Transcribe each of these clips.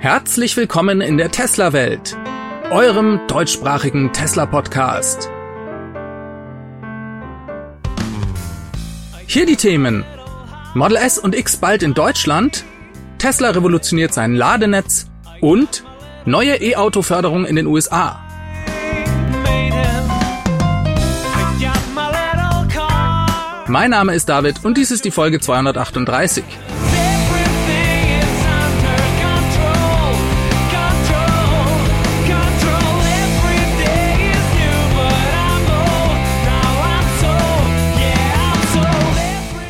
Herzlich willkommen in der Tesla-Welt, eurem deutschsprachigen Tesla-Podcast. Hier die Themen. Model S und X bald in Deutschland, Tesla revolutioniert sein Ladenetz und neue E-Auto-Förderung in den USA. Mein Name ist David und dies ist die Folge 238.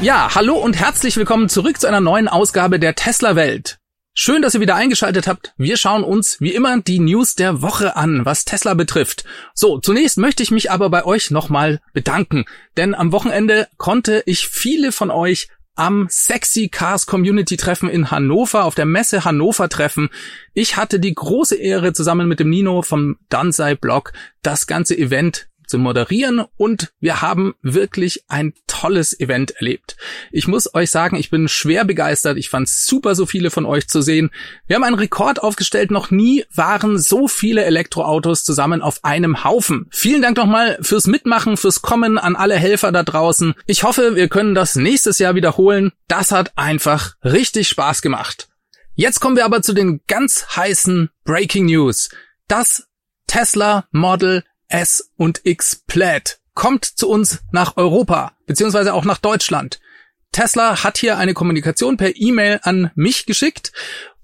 Ja, hallo und herzlich willkommen zurück zu einer neuen Ausgabe der Tesla Welt. Schön, dass ihr wieder eingeschaltet habt. Wir schauen uns wie immer die News der Woche an, was Tesla betrifft. So, zunächst möchte ich mich aber bei euch nochmal bedanken, denn am Wochenende konnte ich viele von euch am Sexy Cars Community Treffen in Hannover, auf der Messe Hannover treffen. Ich hatte die große Ehre, zusammen mit dem Nino vom Dansei Blog das ganze Event zu moderieren und wir haben wirklich ein tolles Event erlebt. Ich muss euch sagen, ich bin schwer begeistert. Ich fand super, so viele von euch zu sehen. Wir haben einen Rekord aufgestellt. Noch nie waren so viele Elektroautos zusammen auf einem Haufen. Vielen Dank nochmal fürs Mitmachen, fürs Kommen an alle Helfer da draußen. Ich hoffe, wir können das nächstes Jahr wiederholen. Das hat einfach richtig Spaß gemacht. Jetzt kommen wir aber zu den ganz heißen Breaking News. Das Tesla Model S und X Plaid kommt zu uns nach Europa, beziehungsweise auch nach Deutschland. Tesla hat hier eine Kommunikation per E-Mail an mich geschickt.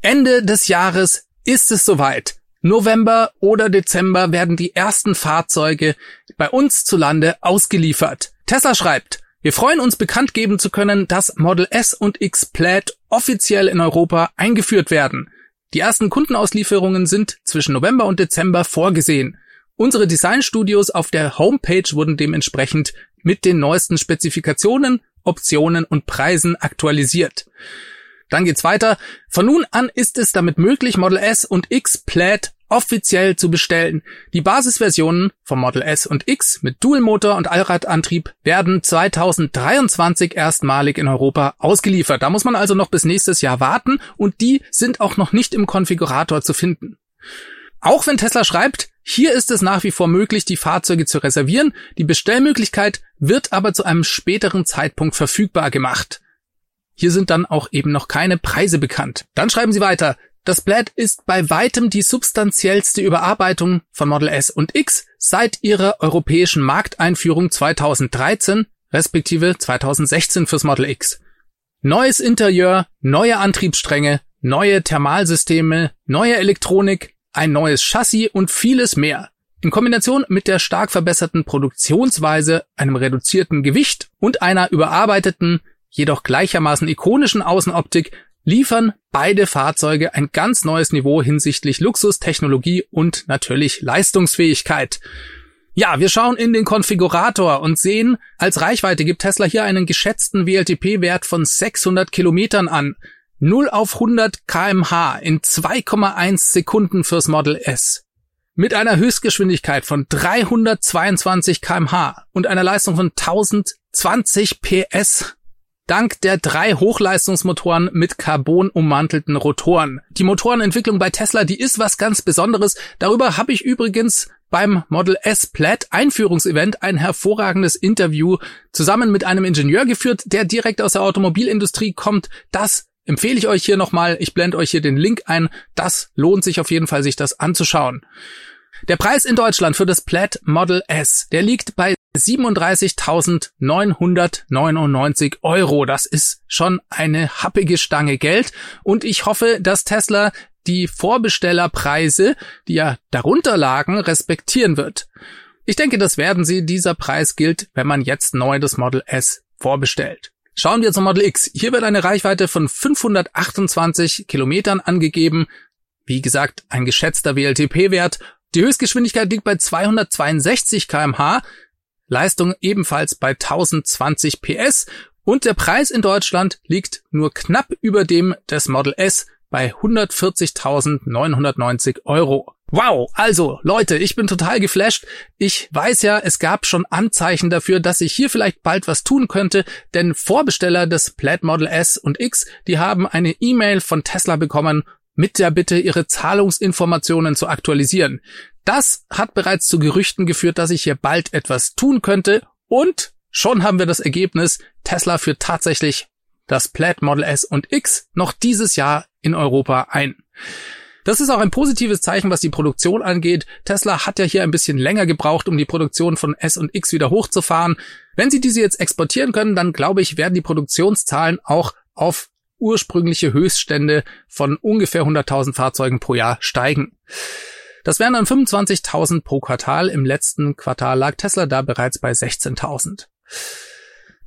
Ende des Jahres ist es soweit. November oder Dezember werden die ersten Fahrzeuge bei uns zu Lande ausgeliefert. Tesla schreibt, wir freuen uns bekannt geben zu können, dass Model S und X Plaid offiziell in Europa eingeführt werden. Die ersten Kundenauslieferungen sind zwischen November und Dezember vorgesehen. Unsere Designstudios auf der Homepage wurden dementsprechend mit den neuesten Spezifikationen, Optionen und Preisen aktualisiert. Dann geht's weiter. Von nun an ist es damit möglich, Model S und X Plaid offiziell zu bestellen. Die Basisversionen vom Model S und X mit Dualmotor und Allradantrieb werden 2023 erstmalig in Europa ausgeliefert. Da muss man also noch bis nächstes Jahr warten und die sind auch noch nicht im Konfigurator zu finden. Auch wenn Tesla schreibt, hier ist es nach wie vor möglich, die Fahrzeuge zu reservieren, die Bestellmöglichkeit wird aber zu einem späteren Zeitpunkt verfügbar gemacht. Hier sind dann auch eben noch keine Preise bekannt. Dann schreiben sie weiter, das Blatt ist bei weitem die substanziellste Überarbeitung von Model S und X seit ihrer europäischen Markteinführung 2013 respektive 2016 fürs Model X. Neues Interieur, neue Antriebsstränge, neue Thermalsysteme, neue Elektronik, ein neues Chassis und vieles mehr. In Kombination mit der stark verbesserten Produktionsweise, einem reduzierten Gewicht und einer überarbeiteten, jedoch gleichermaßen ikonischen Außenoptik liefern beide Fahrzeuge ein ganz neues Niveau hinsichtlich Luxus, Technologie und natürlich Leistungsfähigkeit. Ja, wir schauen in den Konfigurator und sehen, als Reichweite gibt Tesla hier einen geschätzten WLTP-Wert von 600 Kilometern an. 0 auf 100 kmh in 2,1 Sekunden fürs Model S. Mit einer Höchstgeschwindigkeit von 322 kmh und einer Leistung von 1020 PS. Dank der drei Hochleistungsmotoren mit Carbon ummantelten Rotoren. Die Motorenentwicklung bei Tesla, die ist was ganz Besonderes. Darüber habe ich übrigens beim Model S Plaid Einführungsevent ein hervorragendes Interview zusammen mit einem Ingenieur geführt, der direkt aus der Automobilindustrie kommt. Das empfehle ich euch hier nochmal. Ich blende euch hier den Link ein. Das lohnt sich auf jeden Fall, sich das anzuschauen. Der Preis in Deutschland für das Plaid Model S, der liegt bei 37.999 Euro. Das ist schon eine happige Stange Geld. Und ich hoffe, dass Tesla die Vorbestellerpreise, die ja darunter lagen, respektieren wird. Ich denke, das werden sie. Dieser Preis gilt, wenn man jetzt neu das Model S vorbestellt. Schauen wir zum Model X. Hier wird eine Reichweite von 528 Kilometern angegeben. Wie gesagt, ein geschätzter WLTP-Wert. Die Höchstgeschwindigkeit liegt bei 262 kmh, Leistung ebenfalls bei 1020 PS und der Preis in Deutschland liegt nur knapp über dem des Model S bei 140.990 Euro. Wow, also Leute, ich bin total geflasht. Ich weiß ja, es gab schon Anzeichen dafür, dass sich hier vielleicht bald was tun könnte, denn Vorbesteller des Plaid Model S und X, die haben eine E-Mail von Tesla bekommen mit der Bitte, ihre Zahlungsinformationen zu aktualisieren. Das hat bereits zu Gerüchten geführt, dass sich hier bald etwas tun könnte und schon haben wir das Ergebnis. Tesla führt tatsächlich das Plaid Model S und X noch dieses Jahr in Europa ein. Das ist auch ein positives Zeichen, was die Produktion angeht. Tesla hat ja hier ein bisschen länger gebraucht, um die Produktion von S und X wieder hochzufahren. Wenn sie diese jetzt exportieren können, dann glaube ich, werden die Produktionszahlen auch auf ursprüngliche Höchststände von ungefähr 100.000 Fahrzeugen pro Jahr steigen. Das wären dann 25.000 pro Quartal. Im letzten Quartal lag Tesla da bereits bei 16.000.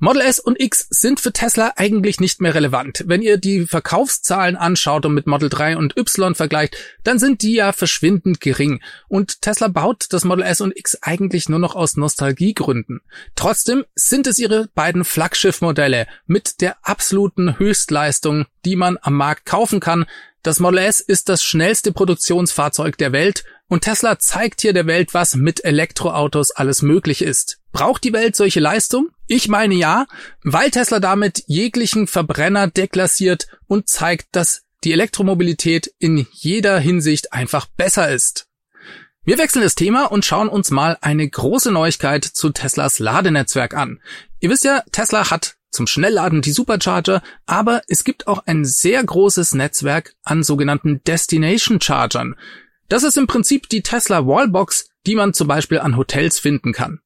Model S und X sind für Tesla eigentlich nicht mehr relevant. Wenn ihr die Verkaufszahlen anschaut und mit Model 3 und Y vergleicht, dann sind die ja verschwindend gering. Und Tesla baut das Model S und X eigentlich nur noch aus Nostalgiegründen. Trotzdem sind es ihre beiden Flaggschiffmodelle mit der absoluten Höchstleistung, die man am Markt kaufen kann. Das Model S ist das schnellste Produktionsfahrzeug der Welt und Tesla zeigt hier der Welt, was mit Elektroautos alles möglich ist. Braucht die Welt solche Leistung? Ich meine ja, weil Tesla damit jeglichen Verbrenner deklassiert und zeigt, dass die Elektromobilität in jeder Hinsicht einfach besser ist. Wir wechseln das Thema und schauen uns mal eine große Neuigkeit zu Teslas Ladenetzwerk an. Ihr wisst ja, Tesla hat zum Schnellladen die Supercharger, aber es gibt auch ein sehr großes Netzwerk an sogenannten Destination Chargern. Das ist im Prinzip die Tesla Wallbox, die man zum Beispiel an Hotels finden kann.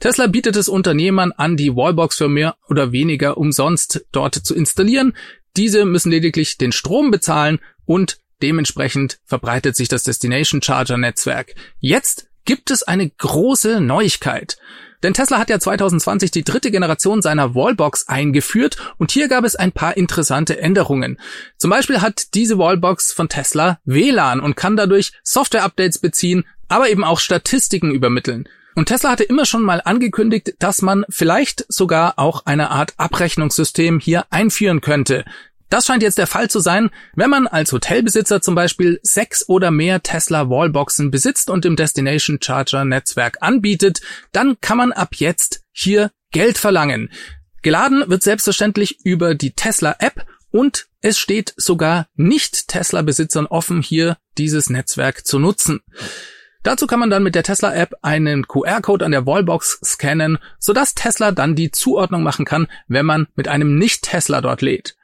Tesla bietet es Unternehmern an, die Wallbox für mehr oder weniger umsonst dort zu installieren. Diese müssen lediglich den Strom bezahlen und dementsprechend verbreitet sich das Destination Charger Netzwerk. Jetzt gibt es eine große Neuigkeit. Denn Tesla hat ja 2020 die dritte Generation seiner Wallbox eingeführt und hier gab es ein paar interessante Änderungen. Zum Beispiel hat diese Wallbox von Tesla WLAN und kann dadurch Software-Updates beziehen, aber eben auch Statistiken übermitteln. Und Tesla hatte immer schon mal angekündigt, dass man vielleicht sogar auch eine Art Abrechnungssystem hier einführen könnte. Das scheint jetzt der Fall zu sein, wenn man als Hotelbesitzer zum Beispiel sechs oder mehr Tesla Wallboxen besitzt und im Destination Charger Netzwerk anbietet, dann kann man ab jetzt hier Geld verlangen. Geladen wird selbstverständlich über die Tesla App und es steht sogar nicht Tesla-Besitzern offen, hier dieses Netzwerk zu nutzen. Dazu kann man dann mit der Tesla-App einen QR-Code an der Wallbox scannen, sodass Tesla dann die Zuordnung machen kann, wenn man mit einem Nicht-Tesla dort lädt.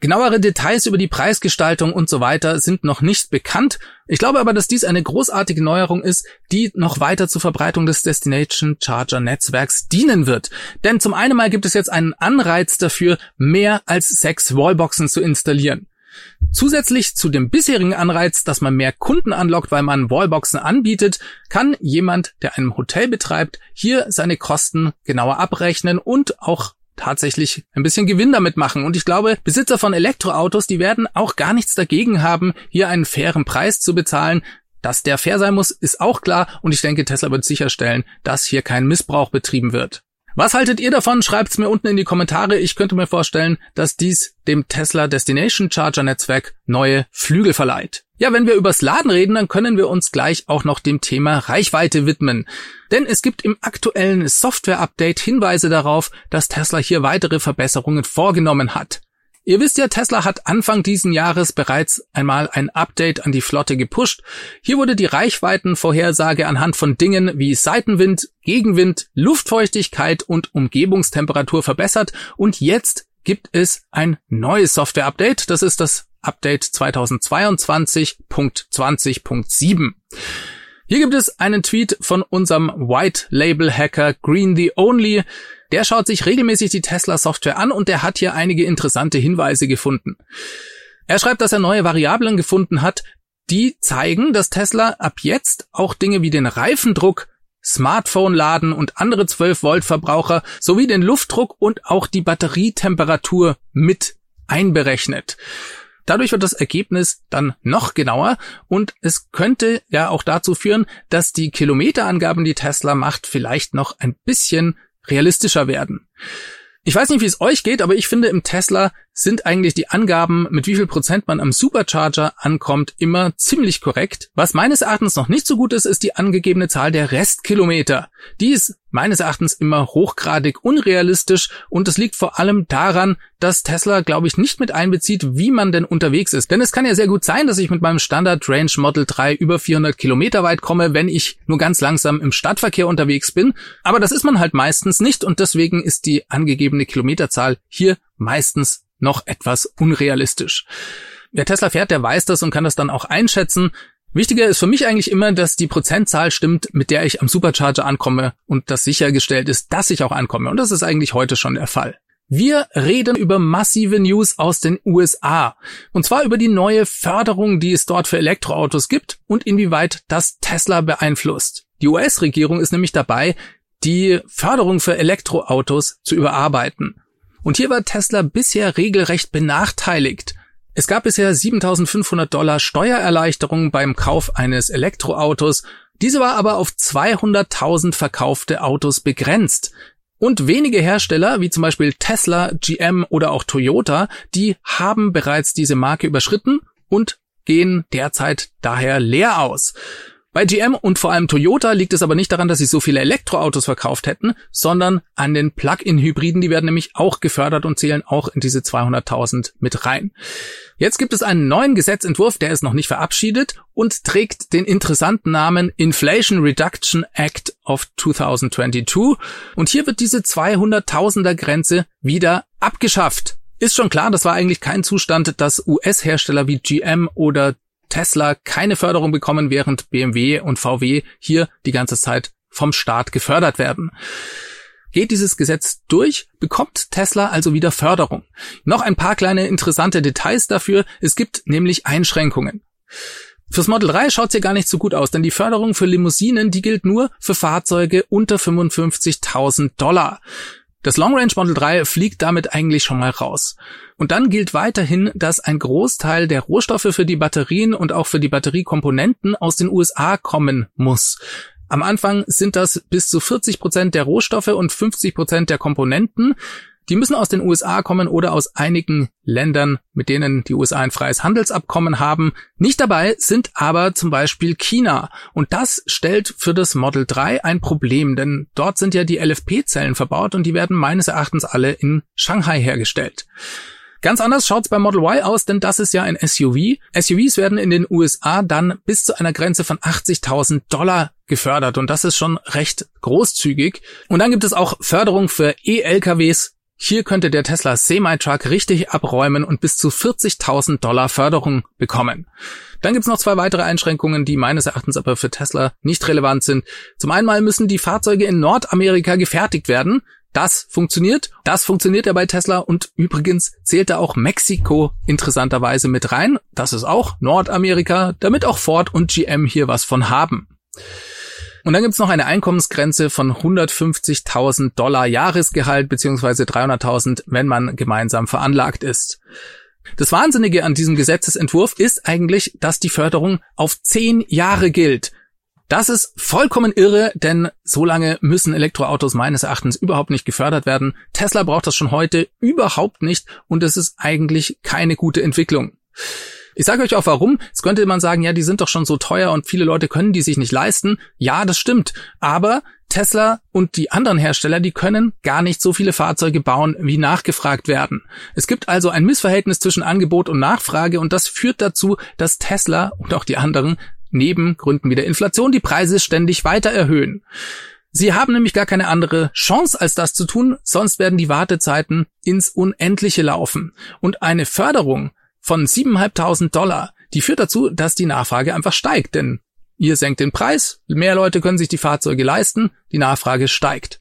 Genauere Details über die Preisgestaltung und so weiter sind noch nicht bekannt. Ich glaube aber, dass dies eine großartige Neuerung ist, die noch weiter zur Verbreitung des Destination Charger Netzwerks dienen wird. Denn zum einen mal gibt es jetzt einen Anreiz dafür, mehr als sechs Wallboxen zu installieren. Zusätzlich zu dem bisherigen Anreiz, dass man mehr Kunden anlockt, weil man Wallboxen anbietet, kann jemand, der ein Hotel betreibt, hier seine Kosten genauer abrechnen und auch tatsächlich ein bisschen Gewinn damit machen. Und ich glaube, Besitzer von Elektroautos, die werden auch gar nichts dagegen haben, hier einen fairen Preis zu bezahlen. Dass der fair sein muss, ist auch klar. Und ich denke, Tesla wird sicherstellen, dass hier kein Missbrauch betrieben wird. Was haltet ihr davon? Schreibt's mir unten in die Kommentare. Ich könnte mir vorstellen, dass dies dem Tesla Destination Charger Netzwerk neue Flügel verleiht. Ja, wenn wir übers Laden reden, dann können wir uns gleich auch noch dem Thema Reichweite widmen. Denn es gibt im aktuellen Software-Update Hinweise darauf, dass Tesla hier weitere Verbesserungen vorgenommen hat. Ihr wisst ja, Tesla hat Anfang diesen Jahres bereits einmal ein Update an die Flotte gepusht. Hier wurde die Reichweitenvorhersage anhand von Dingen wie Seitenwind, Gegenwind, Luftfeuchtigkeit und Umgebungstemperatur verbessert und jetzt gibt es ein neues Software-Update. Das ist das Update 2022.20.7. Hier gibt es einen Tweet von unserem White Label Hacker Green the Only. Der schaut sich regelmäßig die Tesla Software an und der hat hier einige interessante Hinweise gefunden. Er schreibt, dass er neue Variablen gefunden hat, die zeigen, dass Tesla ab jetzt auch Dinge wie den Reifendruck, Smartphone-Laden und andere 12-Volt-Verbraucher sowie den Luftdruck und auch die Batterietemperatur mit einberechnet. Dadurch wird das Ergebnis dann noch genauer und es könnte ja auch dazu führen, dass die Kilometerangaben, die Tesla macht, vielleicht noch ein bisschen realistischer werden. Ich weiß nicht, wie es euch geht, aber ich finde, im Tesla sind eigentlich die Angaben, mit wie viel Prozent man am Supercharger ankommt, immer ziemlich korrekt. Was meines Erachtens noch nicht so gut ist, ist die angegebene Zahl der Restkilometer. Die ist meines Erachtens immer hochgradig unrealistisch und es liegt vor allem daran, dass Tesla, glaube ich, nicht mit einbezieht, wie man denn unterwegs ist. Denn es kann ja sehr gut sein, dass ich mit meinem Standard Range Model 3 über 400 Kilometer weit komme, wenn ich nur ganz langsam im Stadtverkehr unterwegs bin. Aber das ist man halt meistens nicht und deswegen ist die angegebene Kilometerzahl hier meistens noch etwas unrealistisch. Wer Tesla fährt, der weiß das und kann das dann auch einschätzen. Wichtiger ist für mich eigentlich immer, dass die Prozentzahl stimmt, mit der ich am Supercharger ankomme und dass sichergestellt ist, dass ich auch ankomme. Und das ist eigentlich heute schon der Fall. Wir reden über massive News aus den USA. Und zwar über die neue Förderung, die es dort für Elektroautos gibt und inwieweit das Tesla beeinflusst. Die US-Regierung ist nämlich dabei, die Förderung für Elektroautos zu überarbeiten. Und hier war Tesla bisher regelrecht benachteiligt. Es gab bisher 7500 Dollar Steuererleichterung beim Kauf eines Elektroautos. Diese war aber auf 200.000 verkaufte Autos begrenzt. Und wenige Hersteller, wie zum Beispiel Tesla, GM oder auch Toyota, die haben bereits diese Marke überschritten und gehen derzeit daher leer aus. Bei GM und vor allem Toyota liegt es aber nicht daran, dass sie so viele Elektroautos verkauft hätten, sondern an den Plug-in-Hybriden. Die werden nämlich auch gefördert und zählen auch in diese 200.000 mit rein. Jetzt gibt es einen neuen Gesetzentwurf, der ist noch nicht verabschiedet und trägt den interessanten Namen Inflation Reduction Act of 2022. Und hier wird diese 200.000er Grenze wieder abgeschafft. Ist schon klar, das war eigentlich kein Zustand, dass US-Hersteller wie GM oder Tesla keine Förderung bekommen, während BMW und VW hier die ganze Zeit vom Staat gefördert werden. Geht dieses Gesetz durch, bekommt Tesla also wieder Förderung. Noch ein paar kleine interessante Details dafür. Es gibt nämlich Einschränkungen. Fürs Model 3 schaut's hier gar nicht so gut aus, denn die Förderung für Limousinen, die gilt nur für Fahrzeuge unter 55.000 Dollar. Das Long Range Model 3 fliegt damit eigentlich schon mal raus. Und dann gilt weiterhin, dass ein Großteil der Rohstoffe für die Batterien und auch für die Batteriekomponenten aus den USA kommen muss. Am Anfang sind das bis zu 40 Prozent der Rohstoffe und 50 Prozent der Komponenten. Die müssen aus den USA kommen oder aus einigen Ländern, mit denen die USA ein freies Handelsabkommen haben. Nicht dabei sind aber zum Beispiel China. Und das stellt für das Model 3 ein Problem, denn dort sind ja die LFP-Zellen verbaut und die werden meines Erachtens alle in Shanghai hergestellt. Ganz anders schaut's bei Model Y aus, denn das ist ja ein SUV. SUVs werden in den USA dann bis zu einer Grenze von 80.000 Dollar gefördert und das ist schon recht großzügig. Und dann gibt es auch Förderung für E-LKWs hier könnte der Tesla Semi-Truck richtig abräumen und bis zu 40.000 Dollar Förderung bekommen. Dann gibt's noch zwei weitere Einschränkungen, die meines Erachtens aber für Tesla nicht relevant sind. Zum einen müssen die Fahrzeuge in Nordamerika gefertigt werden. Das funktioniert. Das funktioniert ja bei Tesla und übrigens zählt da auch Mexiko interessanterweise mit rein. Das ist auch Nordamerika, damit auch Ford und GM hier was von haben. Und dann gibt's noch eine Einkommensgrenze von 150.000 Dollar Jahresgehalt beziehungsweise 300.000, wenn man gemeinsam veranlagt ist. Das Wahnsinnige an diesem Gesetzesentwurf ist eigentlich, dass die Förderung auf zehn Jahre gilt. Das ist vollkommen irre, denn so lange müssen Elektroautos meines Erachtens überhaupt nicht gefördert werden. Tesla braucht das schon heute überhaupt nicht und es ist eigentlich keine gute Entwicklung. Ich sage euch auch warum. Jetzt könnte man sagen, ja, die sind doch schon so teuer und viele Leute können die sich nicht leisten. Ja, das stimmt. Aber Tesla und die anderen Hersteller, die können gar nicht so viele Fahrzeuge bauen, wie nachgefragt werden. Es gibt also ein Missverhältnis zwischen Angebot und Nachfrage und das führt dazu, dass Tesla und auch die anderen neben Gründen wie der Inflation die Preise ständig weiter erhöhen. Sie haben nämlich gar keine andere Chance, als das zu tun, sonst werden die Wartezeiten ins Unendliche laufen. Und eine Förderung von 7.500 Dollar, die führt dazu, dass die Nachfrage einfach steigt, denn ihr senkt den Preis, mehr Leute können sich die Fahrzeuge leisten, die Nachfrage steigt.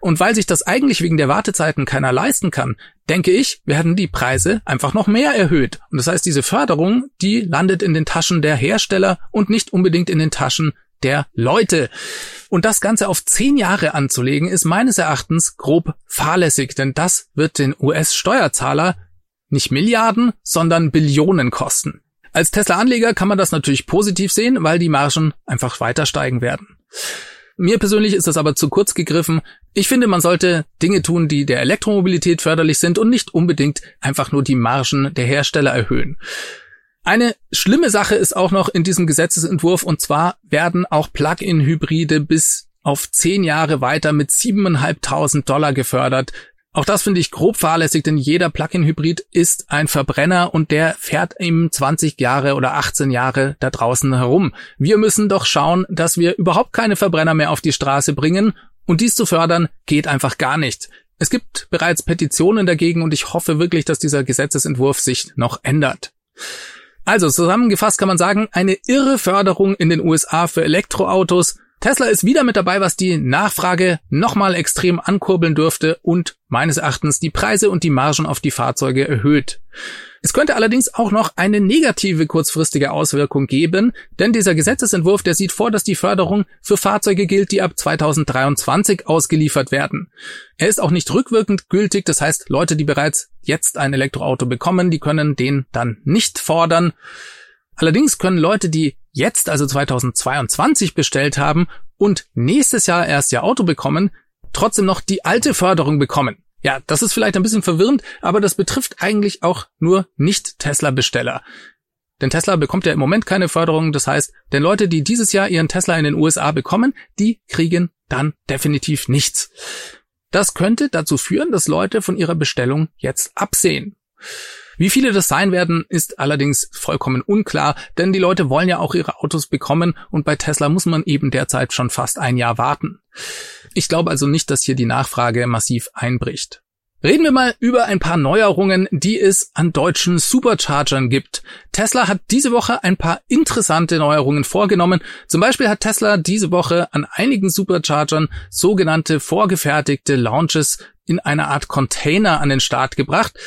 Und weil sich das eigentlich wegen der Wartezeiten keiner leisten kann, denke ich, werden die Preise einfach noch mehr erhöht. Und das heißt, diese Förderung, die landet in den Taschen der Hersteller und nicht unbedingt in den Taschen der Leute. Und das Ganze auf zehn Jahre anzulegen, ist meines Erachtens grob fahrlässig, denn das wird den US-Steuerzahler nicht Milliarden, sondern Billionen kosten. Als Tesla-Anleger kann man das natürlich positiv sehen, weil die Margen einfach weiter steigen werden. Mir persönlich ist das aber zu kurz gegriffen. Ich finde, man sollte Dinge tun, die der Elektromobilität förderlich sind und nicht unbedingt einfach nur die Margen der Hersteller erhöhen. Eine schlimme Sache ist auch noch in diesem Gesetzesentwurf und zwar werden auch Plug-in-Hybride bis auf zehn Jahre weiter mit 7.500 Dollar gefördert. Auch das finde ich grob fahrlässig, denn jeder Plug-in-Hybrid ist ein Verbrenner und der fährt eben 20 Jahre oder 18 Jahre da draußen herum. Wir müssen doch schauen, dass wir überhaupt keine Verbrenner mehr auf die Straße bringen und dies zu fördern geht einfach gar nicht. Es gibt bereits Petitionen dagegen und ich hoffe wirklich, dass dieser Gesetzesentwurf sich noch ändert. Also zusammengefasst kann man sagen, eine irre Förderung in den USA für Elektroautos, Tesla ist wieder mit dabei, was die Nachfrage nochmal extrem ankurbeln dürfte und meines Erachtens die Preise und die Margen auf die Fahrzeuge erhöht. Es könnte allerdings auch noch eine negative kurzfristige Auswirkung geben, denn dieser Gesetzesentwurf, der sieht vor, dass die Förderung für Fahrzeuge gilt, die ab 2023 ausgeliefert werden. Er ist auch nicht rückwirkend gültig, das heißt, Leute, die bereits jetzt ein Elektroauto bekommen, die können den dann nicht fordern. Allerdings können Leute, die jetzt also 2022 bestellt haben und nächstes Jahr erst ihr Auto bekommen, trotzdem noch die alte Förderung bekommen. Ja, das ist vielleicht ein bisschen verwirrend, aber das betrifft eigentlich auch nur Nicht-Tesla-Besteller. Denn Tesla bekommt ja im Moment keine Förderung. Das heißt, denn Leute, die dieses Jahr ihren Tesla in den USA bekommen, die kriegen dann definitiv nichts. Das könnte dazu führen, dass Leute von ihrer Bestellung jetzt absehen. Wie viele das sein werden, ist allerdings vollkommen unklar, denn die Leute wollen ja auch ihre Autos bekommen und bei Tesla muss man eben derzeit schon fast ein Jahr warten. Ich glaube also nicht, dass hier die Nachfrage massiv einbricht. Reden wir mal über ein paar Neuerungen, die es an deutschen Superchargern gibt. Tesla hat diese Woche ein paar interessante Neuerungen vorgenommen. Zum Beispiel hat Tesla diese Woche an einigen Superchargern sogenannte vorgefertigte Launches in einer Art Container an den Start gebracht.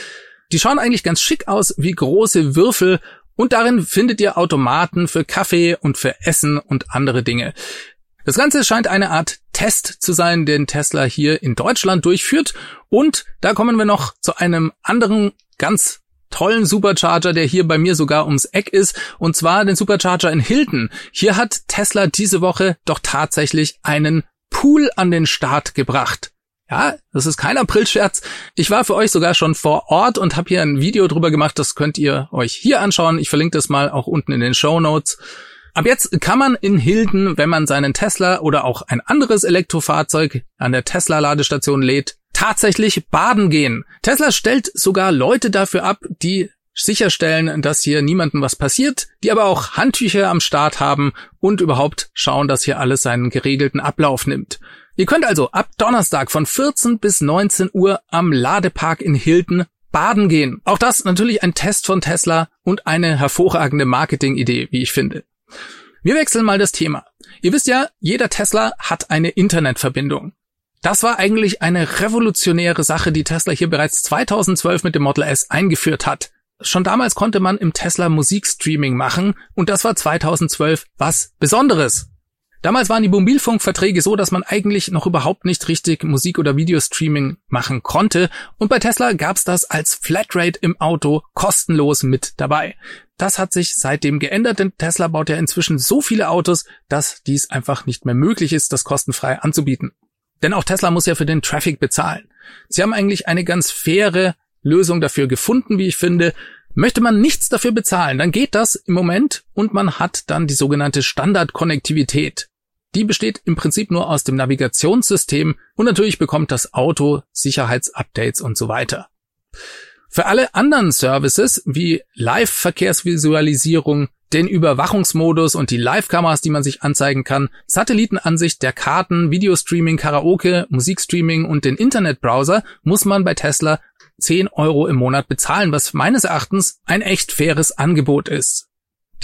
Die schauen eigentlich ganz schick aus wie große Würfel und darin findet ihr Automaten für Kaffee und für Essen und andere Dinge. Das Ganze scheint eine Art Test zu sein, den Tesla hier in Deutschland durchführt. Und da kommen wir noch zu einem anderen ganz tollen Supercharger, der hier bei mir sogar ums Eck ist, und zwar den Supercharger in Hilton. Hier hat Tesla diese Woche doch tatsächlich einen Pool an den Start gebracht. Ja, das ist kein Aprilscherz. Ich war für euch sogar schon vor Ort und habe hier ein Video drüber gemacht. Das könnt ihr euch hier anschauen. Ich verlinke das mal auch unten in den Show Notes. Ab jetzt kann man in Hilden, wenn man seinen Tesla oder auch ein anderes Elektrofahrzeug an der Tesla-Ladestation lädt, tatsächlich baden gehen. Tesla stellt sogar Leute dafür ab, die sicherstellen, dass hier niemandem was passiert, die aber auch Handtücher am Start haben und überhaupt schauen, dass hier alles seinen geregelten Ablauf nimmt. Ihr könnt also ab Donnerstag von 14 bis 19 Uhr am Ladepark in Hilton baden gehen. Auch das natürlich ein Test von Tesla und eine hervorragende Marketingidee, wie ich finde. Wir wechseln mal das Thema. Ihr wisst ja, jeder Tesla hat eine Internetverbindung. Das war eigentlich eine revolutionäre Sache, die Tesla hier bereits 2012 mit dem Model S eingeführt hat. Schon damals konnte man im Tesla Musikstreaming machen und das war 2012 was Besonderes. Damals waren die Mobilfunkverträge so, dass man eigentlich noch überhaupt nicht richtig Musik- oder Videostreaming machen konnte und bei Tesla gab's das als Flatrate im Auto kostenlos mit dabei. Das hat sich seitdem geändert, denn Tesla baut ja inzwischen so viele Autos, dass dies einfach nicht mehr möglich ist, das kostenfrei anzubieten. Denn auch Tesla muss ja für den Traffic bezahlen. Sie haben eigentlich eine ganz faire Lösung dafür gefunden, wie ich finde. Möchte man nichts dafür bezahlen, dann geht das im Moment und man hat dann die sogenannte Standardkonnektivität. Die besteht im Prinzip nur aus dem Navigationssystem und natürlich bekommt das Auto Sicherheitsupdates und so weiter. Für alle anderen Services wie Live-Verkehrsvisualisierung, den Überwachungsmodus und die Live-Kameras, die man sich anzeigen kann, Satellitenansicht der Karten, Videostreaming, Karaoke, Musikstreaming und den Internetbrowser muss man bei Tesla 10 Euro im Monat bezahlen, was meines Erachtens ein echt faires Angebot ist.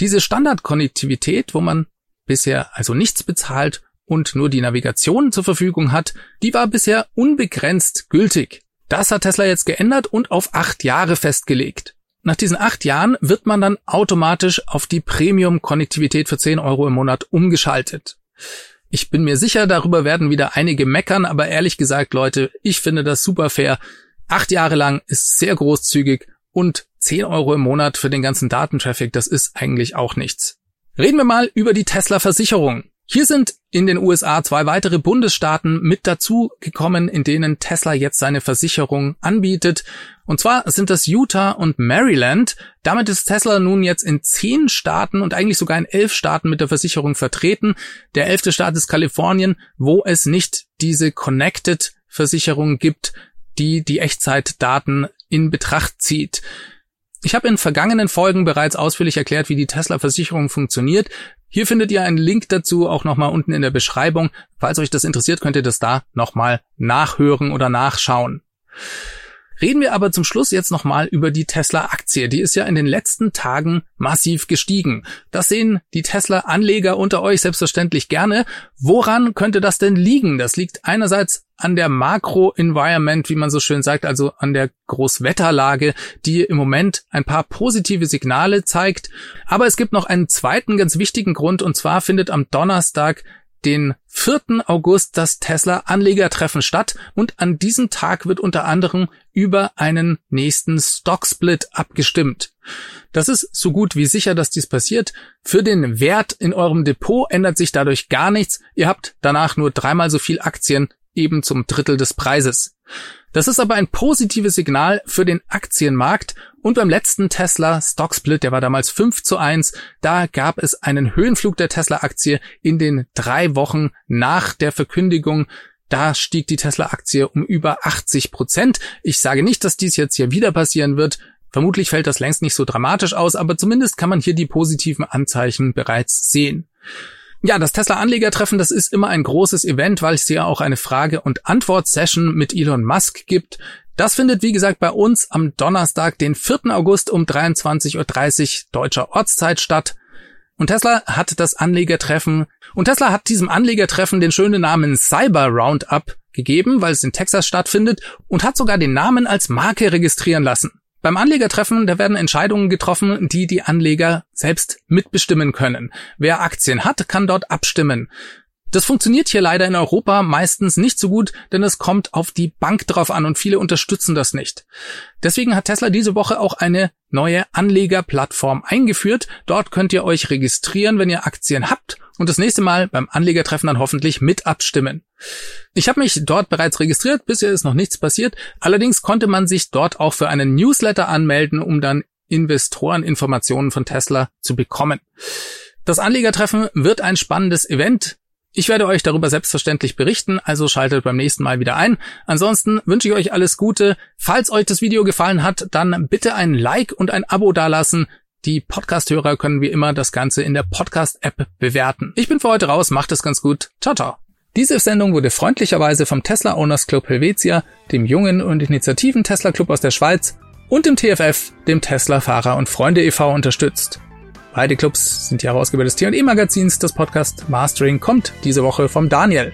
Diese Standardkonnektivität, wo man bisher also nichts bezahlt und nur die Navigation zur Verfügung hat, die war bisher unbegrenzt gültig. Das hat Tesla jetzt geändert und auf acht Jahre festgelegt. Nach diesen acht Jahren wird man dann automatisch auf die Premium-Konnektivität für 10 Euro im Monat umgeschaltet. Ich bin mir sicher, darüber werden wieder einige meckern, aber ehrlich gesagt, Leute, ich finde das super fair. Acht Jahre lang ist sehr großzügig und 10 Euro im Monat für den ganzen Datentraffic, das ist eigentlich auch nichts. Reden wir mal über die Tesla-Versicherung. Hier sind in den USA zwei weitere Bundesstaaten mit dazu gekommen, in denen Tesla jetzt seine Versicherung anbietet. Und zwar sind das Utah und Maryland. Damit ist Tesla nun jetzt in zehn Staaten und eigentlich sogar in elf Staaten mit der Versicherung vertreten. Der elfte Staat ist Kalifornien, wo es nicht diese Connected Versicherung gibt, die die Echtzeitdaten in Betracht zieht. Ich habe in vergangenen Folgen bereits ausführlich erklärt, wie die Tesla-Versicherung funktioniert. Hier findet ihr einen Link dazu auch nochmal unten in der Beschreibung. Falls euch das interessiert, könnt ihr das da nochmal nachhören oder nachschauen. Reden wir aber zum Schluss jetzt nochmal über die Tesla-Aktie. Die ist ja in den letzten Tagen massiv gestiegen. Das sehen die Tesla-Anleger unter euch selbstverständlich gerne. Woran könnte das denn liegen? Das liegt einerseits an der Makro-Environment, wie man so schön sagt, also an der Großwetterlage, die im Moment ein paar positive Signale zeigt. Aber es gibt noch einen zweiten ganz wichtigen Grund, und zwar findet am Donnerstag den 4. August das Tesla Anlegertreffen statt und an diesem Tag wird unter anderem über einen nächsten Stocksplit abgestimmt. Das ist so gut wie sicher, dass dies passiert. Für den Wert in eurem Depot ändert sich dadurch gar nichts. Ihr habt danach nur dreimal so viel Aktien, eben zum Drittel des Preises. Das ist aber ein positives Signal für den Aktienmarkt und beim letzten Tesla Stocksplit, der war damals 5 zu 1, da gab es einen Höhenflug der Tesla-Aktie in den drei Wochen nach der Verkündigung. Da stieg die Tesla-Aktie um über 80 Prozent. Ich sage nicht, dass dies jetzt hier wieder passieren wird. Vermutlich fällt das längst nicht so dramatisch aus, aber zumindest kann man hier die positiven Anzeichen bereits sehen. Ja, das Tesla-Anlegertreffen, das ist immer ein großes Event, weil es hier auch eine Frage- und Antwort-Session mit Elon Musk gibt. Das findet, wie gesagt, bei uns am Donnerstag, den 4. August um 23.30 Uhr deutscher Ortszeit statt. Und Tesla hat das Anlegertreffen, und Tesla hat diesem Anlegertreffen den schönen Namen Cyber Roundup gegeben, weil es in Texas stattfindet, und hat sogar den Namen als Marke registrieren lassen. Beim Anlegertreffen, da werden Entscheidungen getroffen, die die Anleger selbst mitbestimmen können. Wer Aktien hat, kann dort abstimmen. Das funktioniert hier leider in Europa meistens nicht so gut, denn es kommt auf die Bank drauf an und viele unterstützen das nicht. Deswegen hat Tesla diese Woche auch eine neue Anlegerplattform eingeführt. Dort könnt ihr euch registrieren, wenn ihr Aktien habt und das nächste Mal beim Anlegertreffen dann hoffentlich mit abstimmen. Ich habe mich dort bereits registriert, bisher ist noch nichts passiert. Allerdings konnte man sich dort auch für einen Newsletter anmelden, um dann Investoreninformationen von Tesla zu bekommen. Das Anlegertreffen wird ein spannendes Event. Ich werde euch darüber selbstverständlich berichten, also schaltet beim nächsten Mal wieder ein. Ansonsten wünsche ich euch alles Gute. Falls euch das Video gefallen hat, dann bitte ein Like und ein Abo dalassen. Die Podcast-Hörer können wie immer das Ganze in der Podcast-App bewerten. Ich bin für heute raus, macht es ganz gut. Ciao, ciao. Diese Sendung wurde freundlicherweise vom Tesla Owners Club Helvetia, dem jungen und initiativen Tesla Club aus der Schweiz und dem TFF, dem Tesla Fahrer und Freunde e.V. unterstützt. Beide Clubs sind die Herausgeber des T&E Magazins. Das Podcast Mastering kommt diese Woche vom Daniel.